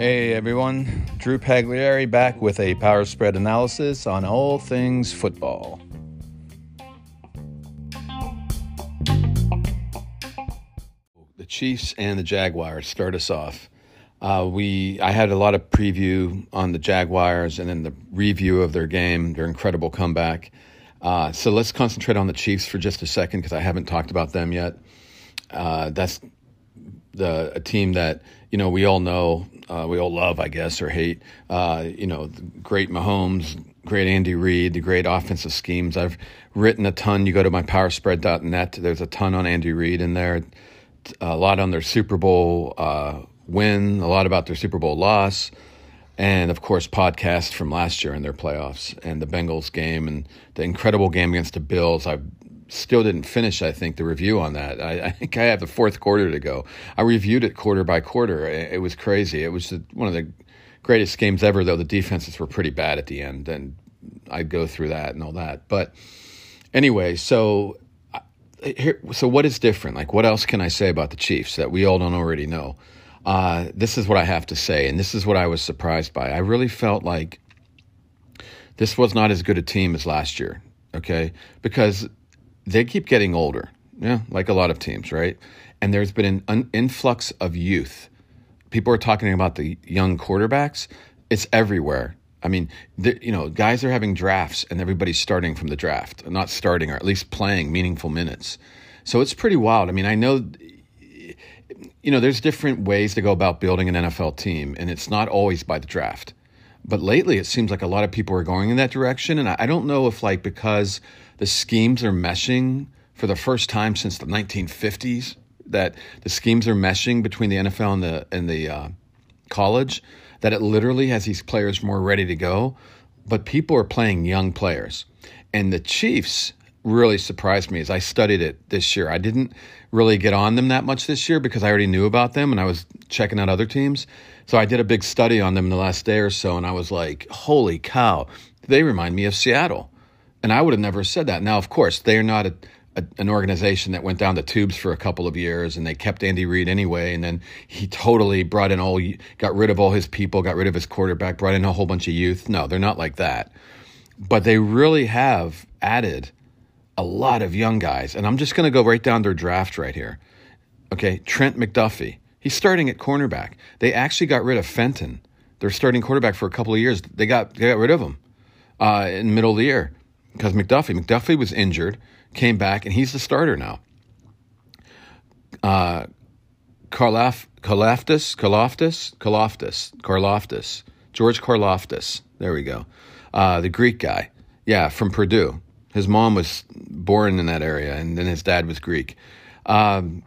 Hey everyone, Drew Pagliari back with a power spread analysis on all things football. The Chiefs and the Jaguars start us off. Uh, we I had a lot of preview on the Jaguars and then the review of their game, their incredible comeback. Uh, so let's concentrate on the Chiefs for just a second because I haven't talked about them yet. Uh, that's the a team that you know we all know, uh, we all love, I guess, or hate. Uh, you know, great Mahomes, great Andy Reid, the great offensive schemes. I've written a ton. You go to my powerspread.net. There's a ton on Andy Reid in there. A lot on their Super Bowl uh, win. A lot about their Super Bowl loss and of course podcasts from last year in their playoffs and the Bengals game and the incredible game against the Bills. I still didn't finish. I think the review on that. I, I think I have the fourth quarter to go. I reviewed it quarter by quarter. It, it was crazy. It was one of the greatest games ever. Though the defenses were pretty bad at the end, and I'd go through that and all that. But anyway, so. Here, so what is different? Like, what else can I say about the Chiefs that we all don't already know? uh, this is what I have to say, and this is what I was surprised by. I really felt like this was not as good a team as last year, okay? Because they keep getting older, yeah, like a lot of teams, right? And there's been an influx of youth. People are talking about the young quarterbacks. It's everywhere. I mean, the, you know, guys are having drafts, and everybody's starting from the draft, not starting or at least playing meaningful minutes. So it's pretty wild. I mean, I know you know, there's different ways to go about building an NFL team, and it's not always by the draft. But lately, it seems like a lot of people are going in that direction, and I don't know if like because the schemes are meshing for the first time since the 1950s that the schemes are meshing between the NFL and the and the uh, college that it literally has these players more ready to go. But people are playing young players, and the Chiefs really surprised me as I studied it this year. I didn't really get on them that much this year because I already knew about them and I was checking out other teams. So I did a big study on them the last day or so and I was like, holy cow, they remind me of Seattle. And I would have never said that. Now, of course, they are not a, a, an organization that went down the tubes for a couple of years and they kept Andy Reid anyway. And then he totally brought in all, got rid of all his people, got rid of his quarterback, brought in a whole bunch of youth. No, they're not like that. But they really have added a lot of young guys, and I'm just going to go right down their draft right here. Okay, Trent McDuffie. He's starting at cornerback. They actually got rid of Fenton, their starting quarterback for a couple of years. They got they got rid of him uh, in the middle of the year because McDuffie McDuffie was injured, came back, and he's the starter now. Uh, Karlaf, Karlaftis, Karlaftis, Karlaftis, Karlaftis, George Karlaftis. There we go. Uh, the Greek guy. Yeah, from Purdue. His mom was born in that area, and then his dad was Greek. Um,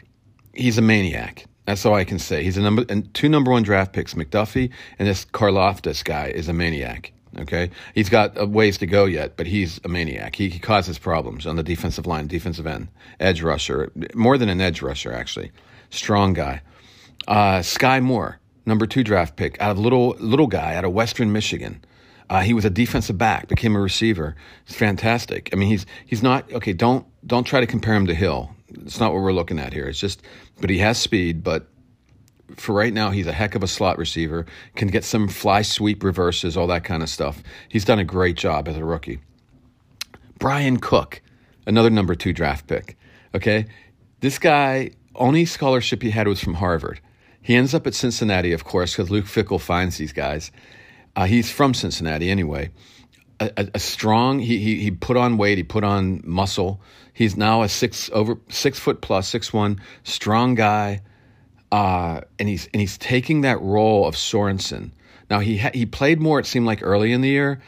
he's a maniac. That's all I can say. He's a number and two number one draft picks, McDuffie, and this Karlaftis guy is a maniac. Okay, he's got a ways to go yet, but he's a maniac. He, he causes problems on the defensive line, defensive end, edge rusher, more than an edge rusher actually. Strong guy. Uh, Skyy Moore, number two draft pick, out of little little guy out of Western Michigan. Uh, he was a defensive back, became a receiver. It's fantastic. I mean, he's he's not okay. Don't don't try to compare him to Hill. It's not what we're looking at here. It's just, but he has speed. But for right now, he's a heck of a slot receiver. Can get some fly sweep reverses, all that kind of stuff. He's done a great job as a rookie. Bryan Cook, another number two draft pick. Okay, this guy only scholarship he had was from Harvard. He ends up at Cincinnati, of course, because Luke Fickell finds these guys. Uh, he's from Cincinnati anyway. A, a, a, strong. He, he he put on weight. He put on muscle. He's now a six over six foot plus six one strong guy, uh, and he's and he's taking that role of Sorensen. Now he ha- he played more. It seemed like early in the year,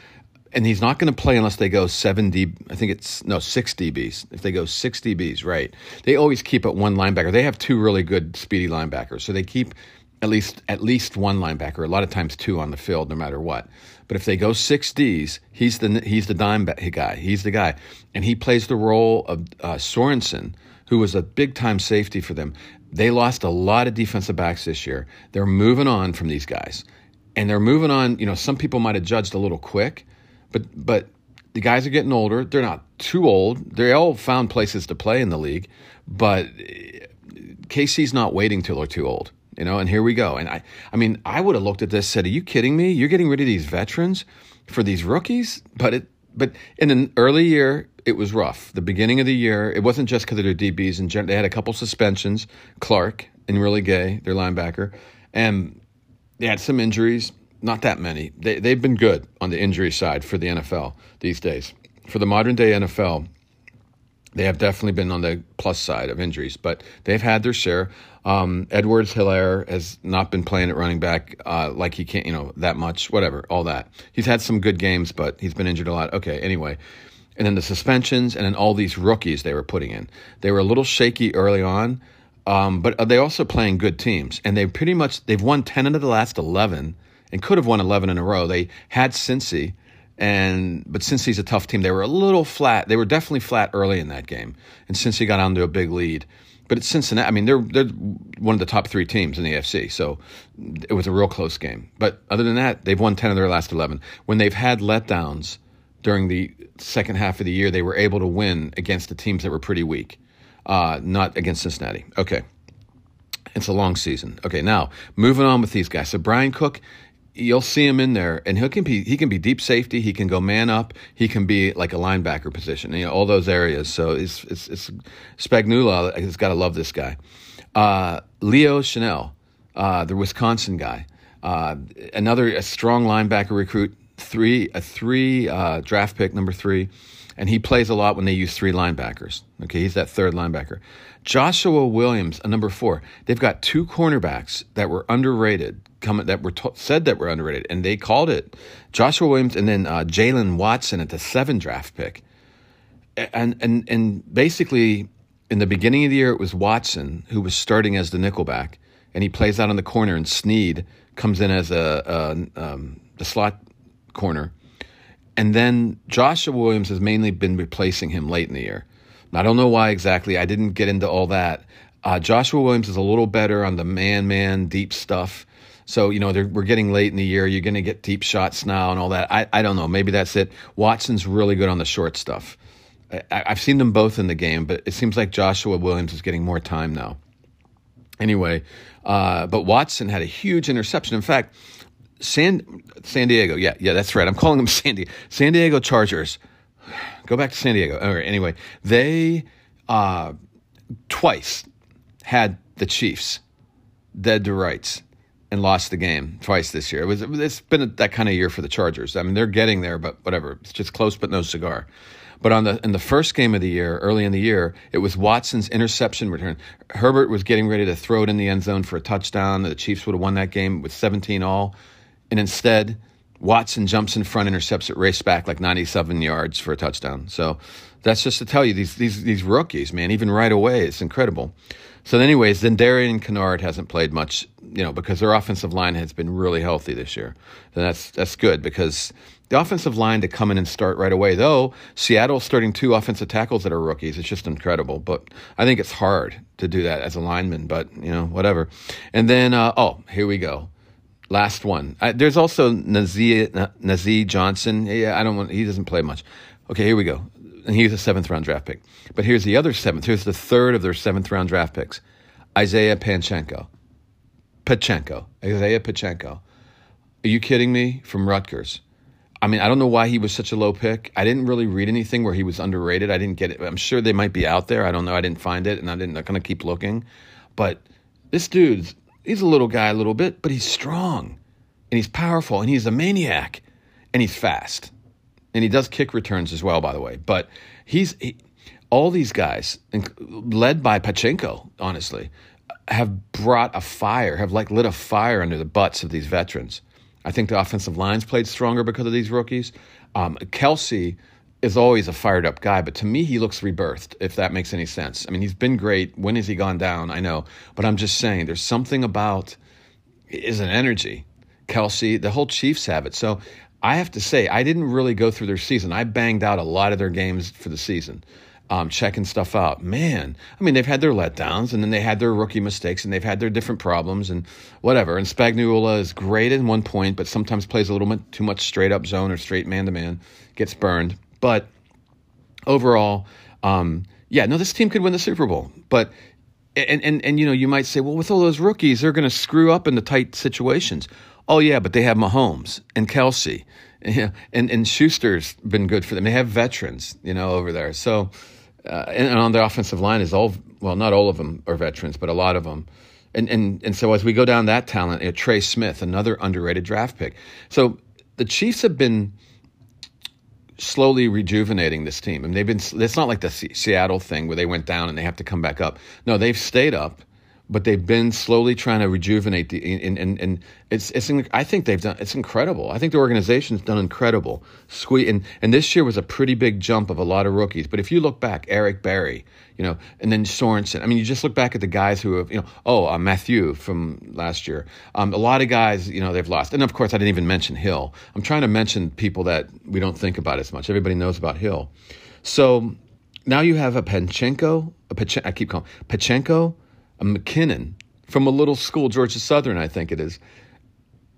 and he's not going to play unless they go seven D. I think it's no six DBs. If they go six DBs, right? They always keep at one linebacker. They have two really good speedy linebackers, so they keep at least at least one linebacker, a lot of times two on the field, no matter what. But if they go six Ds, he's the he's the dime guy. He's the guy, and he plays the role of uh, Sorensen, who was a big time safety for them. They lost a lot of defensive backs this year. They're moving on from these guys, and they're moving on. You know, some people might have judged a little quick, but but the guys are getting older. They're not too old. They all found places to play in the league, but eh, KC's not waiting till they're too old, you know. And here we go. And I, I mean, I would have looked at this, said, "Are you kidding me? You're getting rid of these veterans for these rookies?" But it, but in an early year, it was rough. The beginning of the year, it wasn't just because of their DBs. And they had a couple suspensions. Clark and Willie Gay, their linebacker, and they had some injuries. Not that many. They they've been good on the injury side for the NFL these days. For the modern day NFL, they have definitely been on the plus side of injuries, but they've had their share. Um, Edwards Helaire has not been playing at running back uh, like he can't, you know, that much, whatever, all that. He's had some good games, but he's been injured a lot. Okay, anyway. And then the suspensions and then all these rookies they were putting in. They were a little shaky early on, um, but they also playing good teams. And they pretty much, they've won 10 out of the last 11 and could have won 11 in a row. They had Cincy and but Cincy's a tough team, they were a little flat. They were definitely flat early in that game, and he got onto a big lead, but it's Cincinnati. I mean, they're they're one of the top three teams in the AFC, so it was a real close game. But other than that, they've won ten of their last eleven. When they've had letdowns during the second half of the year, they were able to win against the teams that were pretty weak, uh, not against Cincinnati. Okay. It's a long season. Okay, now moving on with these guys. So Bryan Cook, you'll see him in there, and he can be he can be deep safety. He can go man up. He can be like a linebacker position. You know, all those areas. So it's it's, it's Spagnuolo has got to love this guy. Uh, Leo Chenal, uh, the Wisconsin guy, uh, another a strong linebacker recruit. Three a three uh, draft pick number three, and he plays a lot when they use three linebackers. Okay, he's that third linebacker. Joshua Williams, a number four. They've got two cornerbacks that were underrated coming that were t- said that were underrated, and they called it Joshua Williams and then uh, Jaylen Watson at the seven draft pick, and and and basically in the beginning of the year it was Watson who was starting as the nickelback, and he plays out on the corner, and Sneed comes in as a, a um, the slot corner, and then Joshua Williams has mainly been replacing him late in the year. I don't know why exactly. I didn't get into all that. Uh, Joshua Williams is a little better on the man man deep stuff. So, you know, we're getting late in the year. You're going to get deep shots now and all that. I, I don't know. Maybe that's it. Watson's really good on the short stuff. I, I've seen them both in the game, but it seems like Joshua Williams is getting more time now. Anyway, uh, but Watson had a huge interception. In fact, San San Diego, yeah, yeah, that's right. I'm calling them San Diego, San Diego Chargers. Go back to San Diego. All right, anyway, they uh, twice had the Chiefs dead to rights and lost the game twice this year. It was it's been a, that kind of year for the Chargers. I mean, they're getting there, but whatever. It's just close, but no cigar. But on the in the first game of the year, early in the year, it was Watson's interception return. Herbert was getting ready to throw it in the end zone for a touchdown. The Chiefs would have won that game with 17 all, and instead, Watson jumps in front, intercepts it, race back like 97 yards for a touchdown. So that's just to tell you these these these rookies, man. Even right away, it's incredible. So, anyways, then Darian Kinnard hasn't played much, you know, because their offensive line has been really healthy this year. And that's that's good because the offensive line to come in and start right away. Though Seattle's starting two offensive tackles that are rookies, it's just incredible. But I think it's hard to do that as a lineman. But you know, whatever. And then, uh, oh, here we go. Last one. I, there's also Nazeeh, uh, Nazeeh Johnson. Yeah, I don't want. He doesn't play much. Okay, here we go and he's a seventh round draft pick. But here's the other seventh. Here's the third of their seventh round draft picks Isaiah Panchenko. Pacheco. Isaiah Pacheco. Are you kidding me? From Rutgers. I mean, I don't know why he was such a low pick. I didn't really read anything where he was underrated. I didn't get it. I'm sure they might be out there. I don't know. I didn't find it, and I didn't. I'm gonna keep looking. But this dude's he's a little guy, a little bit, but he's strong, and he's powerful, and he's a maniac, and he's fast and he does kick returns as well, by the way. But he's he, all these guys, led by Pacheco, honestly, have brought a fire, have like lit a fire under the butts of these veterans. I think the offensive line's played stronger because of these rookies. Um, Kelce is always a fired up guy, but to me, he looks rebirthed, if that makes any sense. I mean, he's been great. When has he gone down? I know. But I'm just saying, there's something about is an energy. Kelce, the whole Chiefs have it. So I have to say, I didn't really go through their season. I banged out a lot of their games for the season, um, checking stuff out. Man, I mean, they've had their letdowns, and then they had their rookie mistakes, and they've had their different problems, and whatever. And Spagnuolo is great in one point, but sometimes plays a little bit too much straight up zone or straight man to man, gets burned. But overall, um, yeah, no, this team could win the Super Bowl. But and, and, and, you know, you might say, well, with all those rookies, they're going to screw up in the tight situations. Oh, yeah, but they have Mahomes and Kelce, and, and Schuster's been good for them. They have veterans, you know, over there. So, uh, and, and on the offensive line is all, well, not all of them are veterans, but a lot of them. And, and, and so as we go down that talent, you know, Trey Smith, another underrated draft pick. So the Chiefs have been slowly rejuvenating this team. and they've been. It's not like the Seattle thing where they went down and they have to come back up. No, they've stayed up, but they've been slowly trying to rejuvenate the. And and, and it's it's. I think they've done. It's incredible. I think the organization's done incredible. Squeeze and and this year was a pretty big jump of a lot of rookies. But if you look back, Eric Berry, you know, and then Sorensen. I mean, you just look back at the guys who have, you know, oh, uh, Mathieu from last year. Um, a lot of guys, you know, they've lost. And of course, I didn't even mention Hill. I'm trying to mention people that we don't think about as much. Everybody knows about Hill. So now you have a Pacheco, a Pache- I keep calling Pacheco, a McKinnon from a little school, Georgia Southern, I think it is.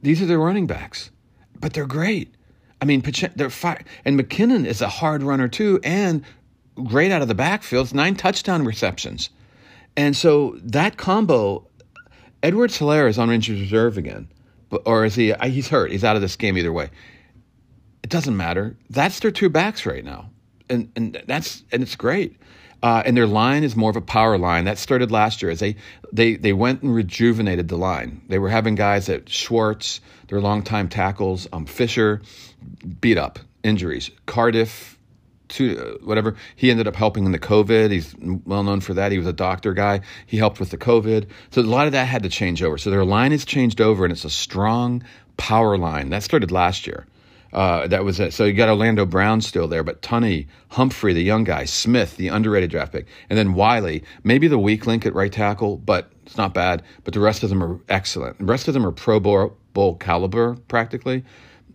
These are their running backs, but they're great. I mean, they're fire, and McKinnon is a hard runner too, and great out of the backfield, nine touchdown receptions. And so that combo, Edward Helaire is on injured reserve again. But, or is he? He's hurt. He's out of this game either way. It doesn't matter. That's their two backs right now, and and that's and it's great. Uh, and their line is more of a power line that started last year as they they they went and rejuvenated the line. They were having guys at Schwartz, their longtime tackles, um, Fisher, beat up injuries. Cardiff to whatever. He ended up helping in the COVID. He's well known for that. He was a doctor guy. He helped with the COVID. So a lot of that had to change over. So their line has changed over, and it's a strong power line that started last year. Uh, that was it. So you got Orlando Brown still there, but Thuney, Humphrey, the young guy, Smith, the underrated draft pick, and then Wylie, maybe the weak link at right tackle, but it's not bad. But the rest of them are excellent. The rest of them are Pro Bowl caliber practically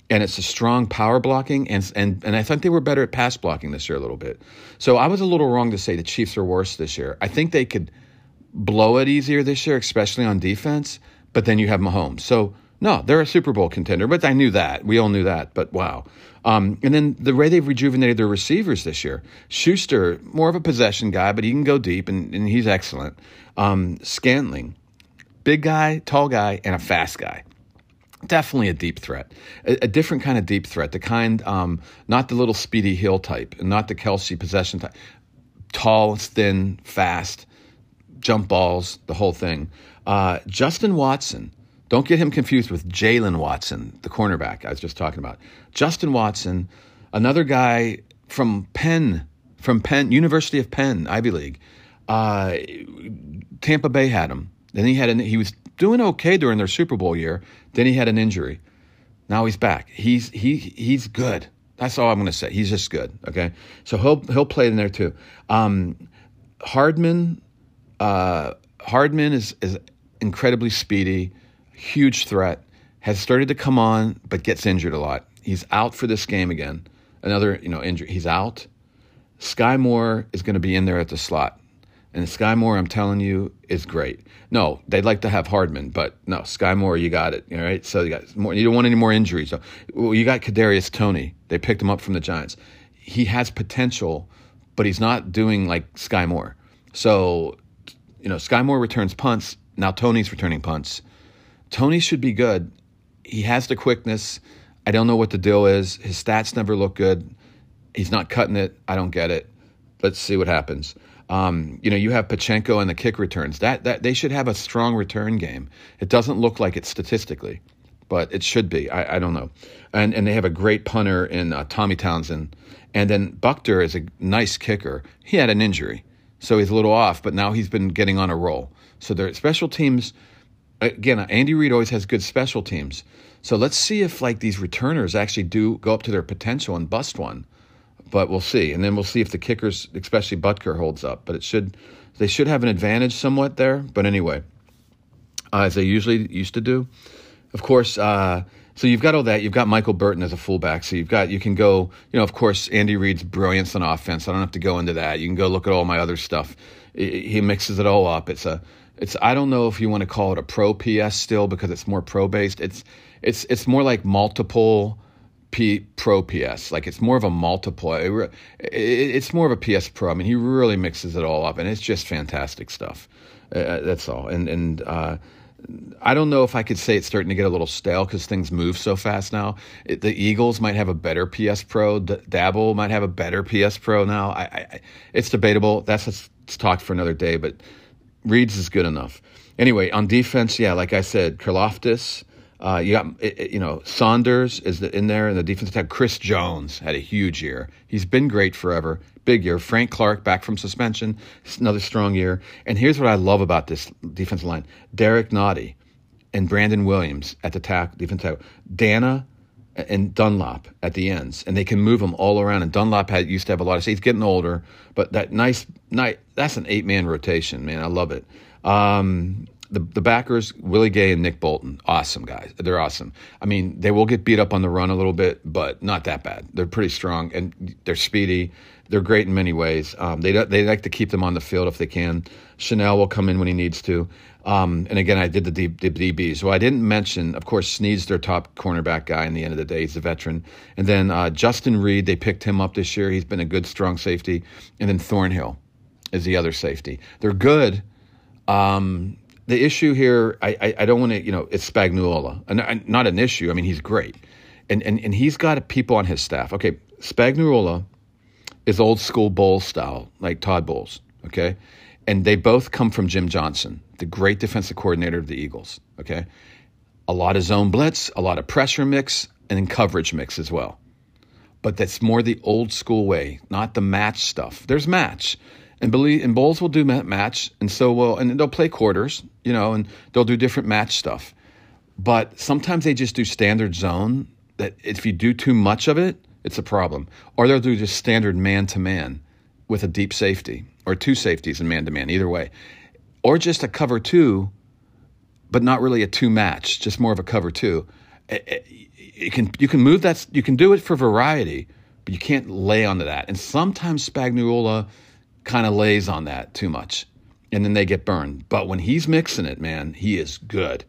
and it's a strong power blocking and and and I think they were better at pass blocking this year a little bit. So I was a little wrong to say the Chiefs are worse this year. I think they could blow it easier this year, especially on defense. But then you have Mahomes. So no, they're a Super Bowl contender. But I knew that. We all knew that. But wow. Um, and then the way they've rejuvenated their receivers this year. Schuster, more of a possession guy, but he can go deep, and, and he's excellent. Um, Scantling, big guy, tall guy, and a fast guy definitely a deep threat, a, a, different kind of deep threat, the kind, um, not the little speedy Hill type, and not the Kelce possession type. Tall, thin, fast, jump balls, the whole thing. Uh, Justin Watson, don't get him confused with Jaylen Watson, the cornerback I was just talking about. Justin Watson, another guy from Penn, from Penn, University of Penn, Ivy League. Uh, Tampa Bay had him. Then he had an, he was doing okay during their Super Bowl year. Then he had an injury. Now he's back. He's he he's good. That's all I'm going to say. He's just good. Okay, so he'll he'll play in there too. Um, Hardman, uh, Hardman is is incredibly speedy, huge threat. Has started to come on, but gets injured a lot. He's out for this game again. Another you know injury. He's out. Skyy Moore is going to be in there at the slot. And Skyy Moore, I'm telling you, is great. No, they'd like to have Hardman, but no, Skyy Moore, you got it. All right, so you got more. You don't want any more injuries. So well, you got Kadarius Toney. They picked him up from the Giants. He has potential, but he's not doing like Skyy Moore. So, you know, Skyy Moore returns punts. Now Toney's returning punts. Toney should be good. He has the quickness. I don't know what the deal is. His stats never look good. He's not cutting it. I don't get it. Let's see what happens. Um, you know, you have Pacheco and the kick returns. That that they should have a strong return game. It doesn't look like it statistically, but it should be. I, I don't know. And and they have a great punter in uh, Tommy Townsend, and then Butker is a nice kicker. He had an injury, so he's a little off, but now he's been getting on a roll. So their special teams. Again, Andy Reid always has good special teams. So let's see if like these returners actually do go up to their potential and bust one but we'll see. And then we'll see if the kickers, especially Butker, holds up. But it should, they should have an advantage somewhat there. But anyway, uh, as they usually used to do. Of course, uh, so you've got all that. You've got Michael Burton as a fullback. So you've got you can go. You know, of course, Andy Reid's brilliance on offense. I don't have to go into that. You can go look at all my other stuff. He mixes it all up. It's a it's I don't know if you want to call it a pro PS still because it's more pro based. It's it's it's more like multiple P, Pro PS. Like it's more of a multiplier. It's more of a PS Pro. I mean, he really mixes it all up, and it's just fantastic stuff. Uh, uh, that's all. And and uh, I don't know if I could say it's starting to get a little stale because things move so fast now. It, the Eagles might have a better PS Pro. D- Daboll might have a better PS Pro now. I, I, it's debatable. That's let's, let's talk for another day. But Reid's is good enough. Anyway, on defense, yeah, like I said, Karlaftis. Uh, you got, you know, Saunders is in there in the defense attack. Chris Jones had a huge year. He's been great forever. Big year. Frank Clark back from suspension. Another strong year. And here's what I love about this defensive line: Derrick Nnadi and Brandon Williams at the tackle, defense tackle. Danna and Dunlap at the ends, and they can move them all around. And Dunlap had used to have a lot of. He's getting older, but that nice night. That's an eight man rotation, man. I love it. Um, the, the backers, Willie Gay and Nick Bolton, awesome guys. They're awesome. I mean, they will get beat up on the run a little bit, but not that bad. They're pretty strong and they're speedy. They're great in many ways. Um, they they like to keep them on the field if they can. Chenal will come in when he needs to. Um, and again, I did the, D, DBs. Well, I didn't mention, of course, Sneed's their top cornerback guy. In the end of the day, he's a veteran. And then uh, Justin Reid, they picked him up this year. He's been a good, strong safety. And then Thornhill is the other safety. They're good. Um, the issue here, I, I, I don't want to, you know, it's Spagnuolo. And, not an issue. I mean, he's great. And, and, and he's got people on his staff. Okay, Spagnuolo is old school Bowles style, like Todd Bowles, okay? And they both come from Jim Johnson, the great defensive coordinator of the Eagles, okay? A lot of zone blitz, a lot of pressure mix, and then coverage mix as well. But that's more the old school way, not the match stuff. There's match and believe and Bowles will do match, and so will and they'll play quarters, you know, and they'll do different match stuff. But sometimes they just do standard zone. That if you do too much of it, it's a problem. Or they'll do just standard man to man with a deep safety, or two safeties and man to man, either way, or just a cover two, but not really a two match, just more of a cover two. Eh, eh, you can you can move that you can do it for variety, but you can't lay onto that. And sometimes Spagnuolo kind of lays on that too much and then they get burned. But when he's mixing it, man, he is good.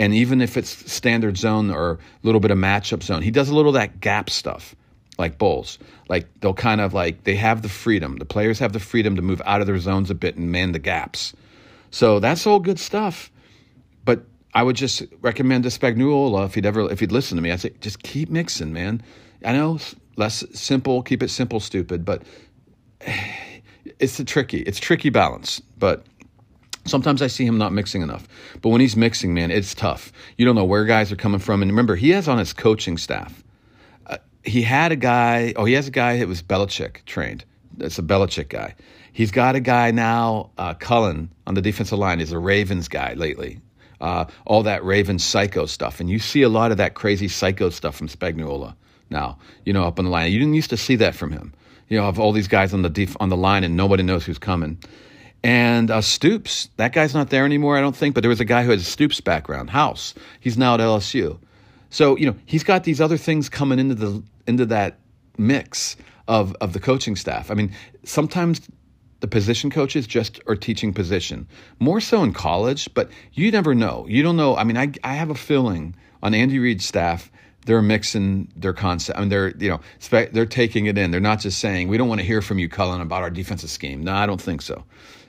And even if it's standard zone or a little bit of matchup zone, he does a little of that gap stuff like Bowles. Like they'll kind of like they have the freedom. The players have the freedom to move out of their zones a bit and man the gaps. So that's all good stuff. But I would just recommend to Spagnuolo if he'd ever if he'd listen to me, I'd say just keep mixing, man. I know less simple, keep it simple, stupid, but it's a tricky, it's tricky balance, but sometimes I see him not mixing enough. But when he's mixing, man, it's tough. You don't know where guys are coming from. And remember, he has on his coaching staff. He had a guy. Oh, he has a guy that was Belichick trained. That's a Belichick guy. He's got a guy now, uh, Cullen, on the defensive line. He's a Ravens guy lately. Uh, all that Ravens psycho stuff, and you see a lot of that crazy psycho stuff from Spagnuolo now. You know, up on the line. You didn't used to see that from him you know, have all these guys on the def- on the line and nobody knows who's coming. And uh, Stoops, that guy's not there anymore, I don't think. But there was a guy who has a Stoops background, House. He's now at LSU. So you know, he's got these other things coming into the into that mix of of the coaching staff. I mean, sometimes the position coaches just are teaching position more so in college, but you never know. You don't know. I mean, I I have a feeling on Andy Reid's staff they're mixing their concept. I mean, they're you know they're taking it in. They're not just saying we don't want to hear from you, Cullen, about our defensive scheme. No, I don't think so.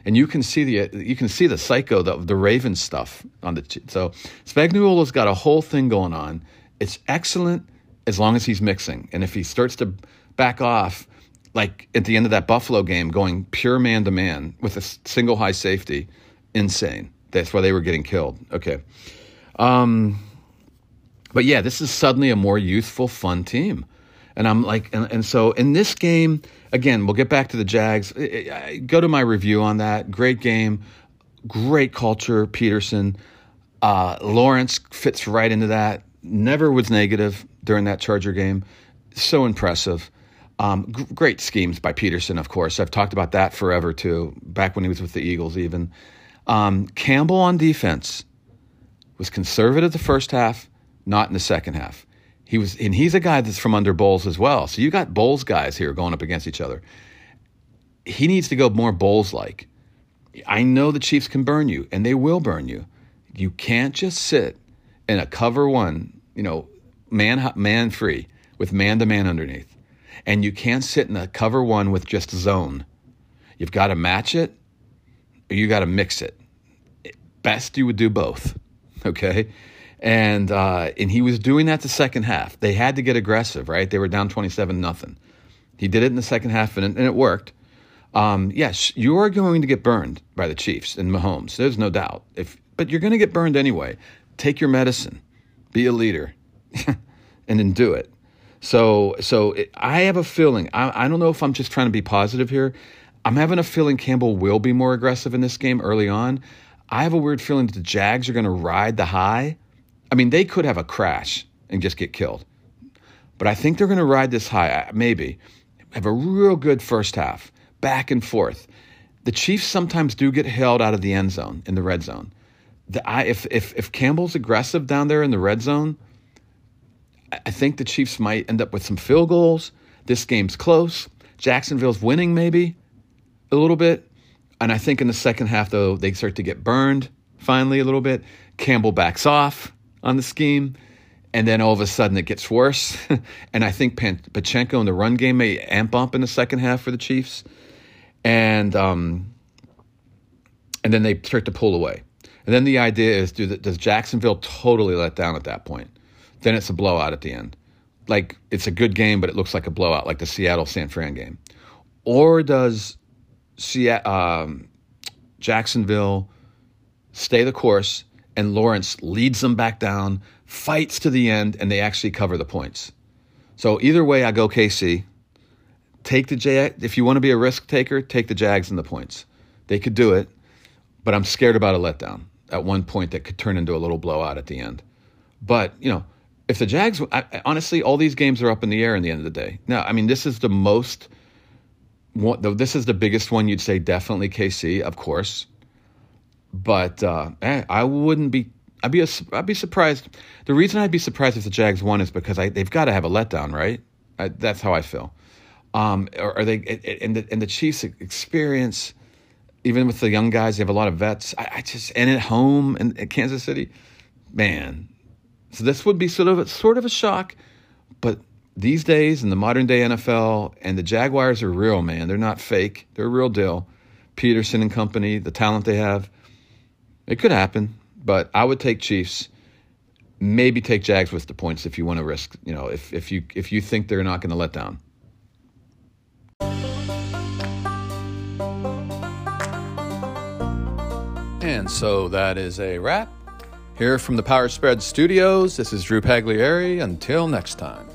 And you can see the you can see the psycho the, the Raven stuff on the so Spagnuolo's got a whole thing going on. It's excellent as long as he's mixing, and if he starts to back off, like at the end of that Buffalo game, going pure man to man with a single high safety, insane. That's why they were getting killed. Okay. Um, but yeah, this is suddenly a more youthful, fun team. And I'm like, and, and so in this game, again, we'll get back to the Jags. i Go to my review on that. Great game, great culture, Pederson. Uh, Lawrence fits right into that. Never was negative during that Charger game. So impressive. Um, g- great schemes by Pederson, of course. I've talked about that forever too, back when he was with the Eagles, even. Um, Campbell on defense was conservative the first half, not in the second half. He was, and he's a guy that's from under Bowles as well. So you got Bowles guys here going up against each other. He needs to go more Bowles like. I know the Chiefs can burn you, and they will burn you. You can't just sit in a cover one, you know, man man free with man to man underneath. And you can't sit in a cover one with just zone. You've got to match it or you got to mix it. Best you would do both. Okay. And uh, and he was doing that the second half. They had to get aggressive, right? They were down 27 nothing. He did it in the second half and it, and it worked. Um, yes, you are going to get burned by the Chiefs and Mahomes. There's no doubt. If but you're going to get burned anyway. Take your medicine. Be a leader. and then do it. So, so it, I have a feeling. I, I don't know if I'm just trying to be positive here. I'm having a feeling Campbell will be more aggressive in this game early on. I have a weird feeling that the Jags are going to ride the high. I mean, they could have a crash and just get killed, but I think they're going to ride this high. Uh, maybe have a real good first half, back and forth. The Chiefs sometimes do get held out of the end zone in the red zone. The, I, if if if Campbell's aggressive down there in the red zone, I think the Chiefs might end up with some field goals. This game's close. Jacksonville's winning maybe a little bit. And I think in the second half, though, they start to get burned finally a little bit. Campbell backs off on the scheme. And then all of a sudden it gets worse. and I think Pacheco in the run game may amp up in the second half for the Chiefs. And um, and then they start to pull away. And then the idea is do the, does Jacksonville totally let down at that point? then it's a blowout at the end. Like it's a good game, but it looks like a blowout, like the Seattle San Fran game. Or does Seattle, um, Jacksonville stay the course and Lawrence leads them back down, fights to the end, and they actually cover the points? So either way, I go KC. Take the Jag. If you want to be a risk taker, take the Jags and the points. They could do it, but I'm scared about a letdown at one point that could turn into a little blowout at the end. But you know if the Jags, I, honestly, all these games are up in the air in the end of the day. Now, I mean, this is the most, this is the biggest one you'd say definitely KC, of course. But uh, eh, I wouldn't be, I'd be, a, I'd be surprised. The reason I'd be surprised if the Jags won is because I, they've got to have a letdown, right? I, that's how I feel. Um, are, are they, and the, and the Chiefs' experience, even with the young guys, they have a lot of vets. I, I just, and at home in, in Kansas City, man, so this would be sort of a, sort of a shock, but these days in the modern day NFL and the Jaguars are real, man. They're not fake. They're a real deal. Pederson and company, the talent they have, it could happen. But I would take Chiefs. Maybe take Jags with the points if you want to risk. You know, if if you if you think they're not going to let down. And so that is a wrap. Here from the Power Spread Studios, this is Drew Pagliari. Until next time.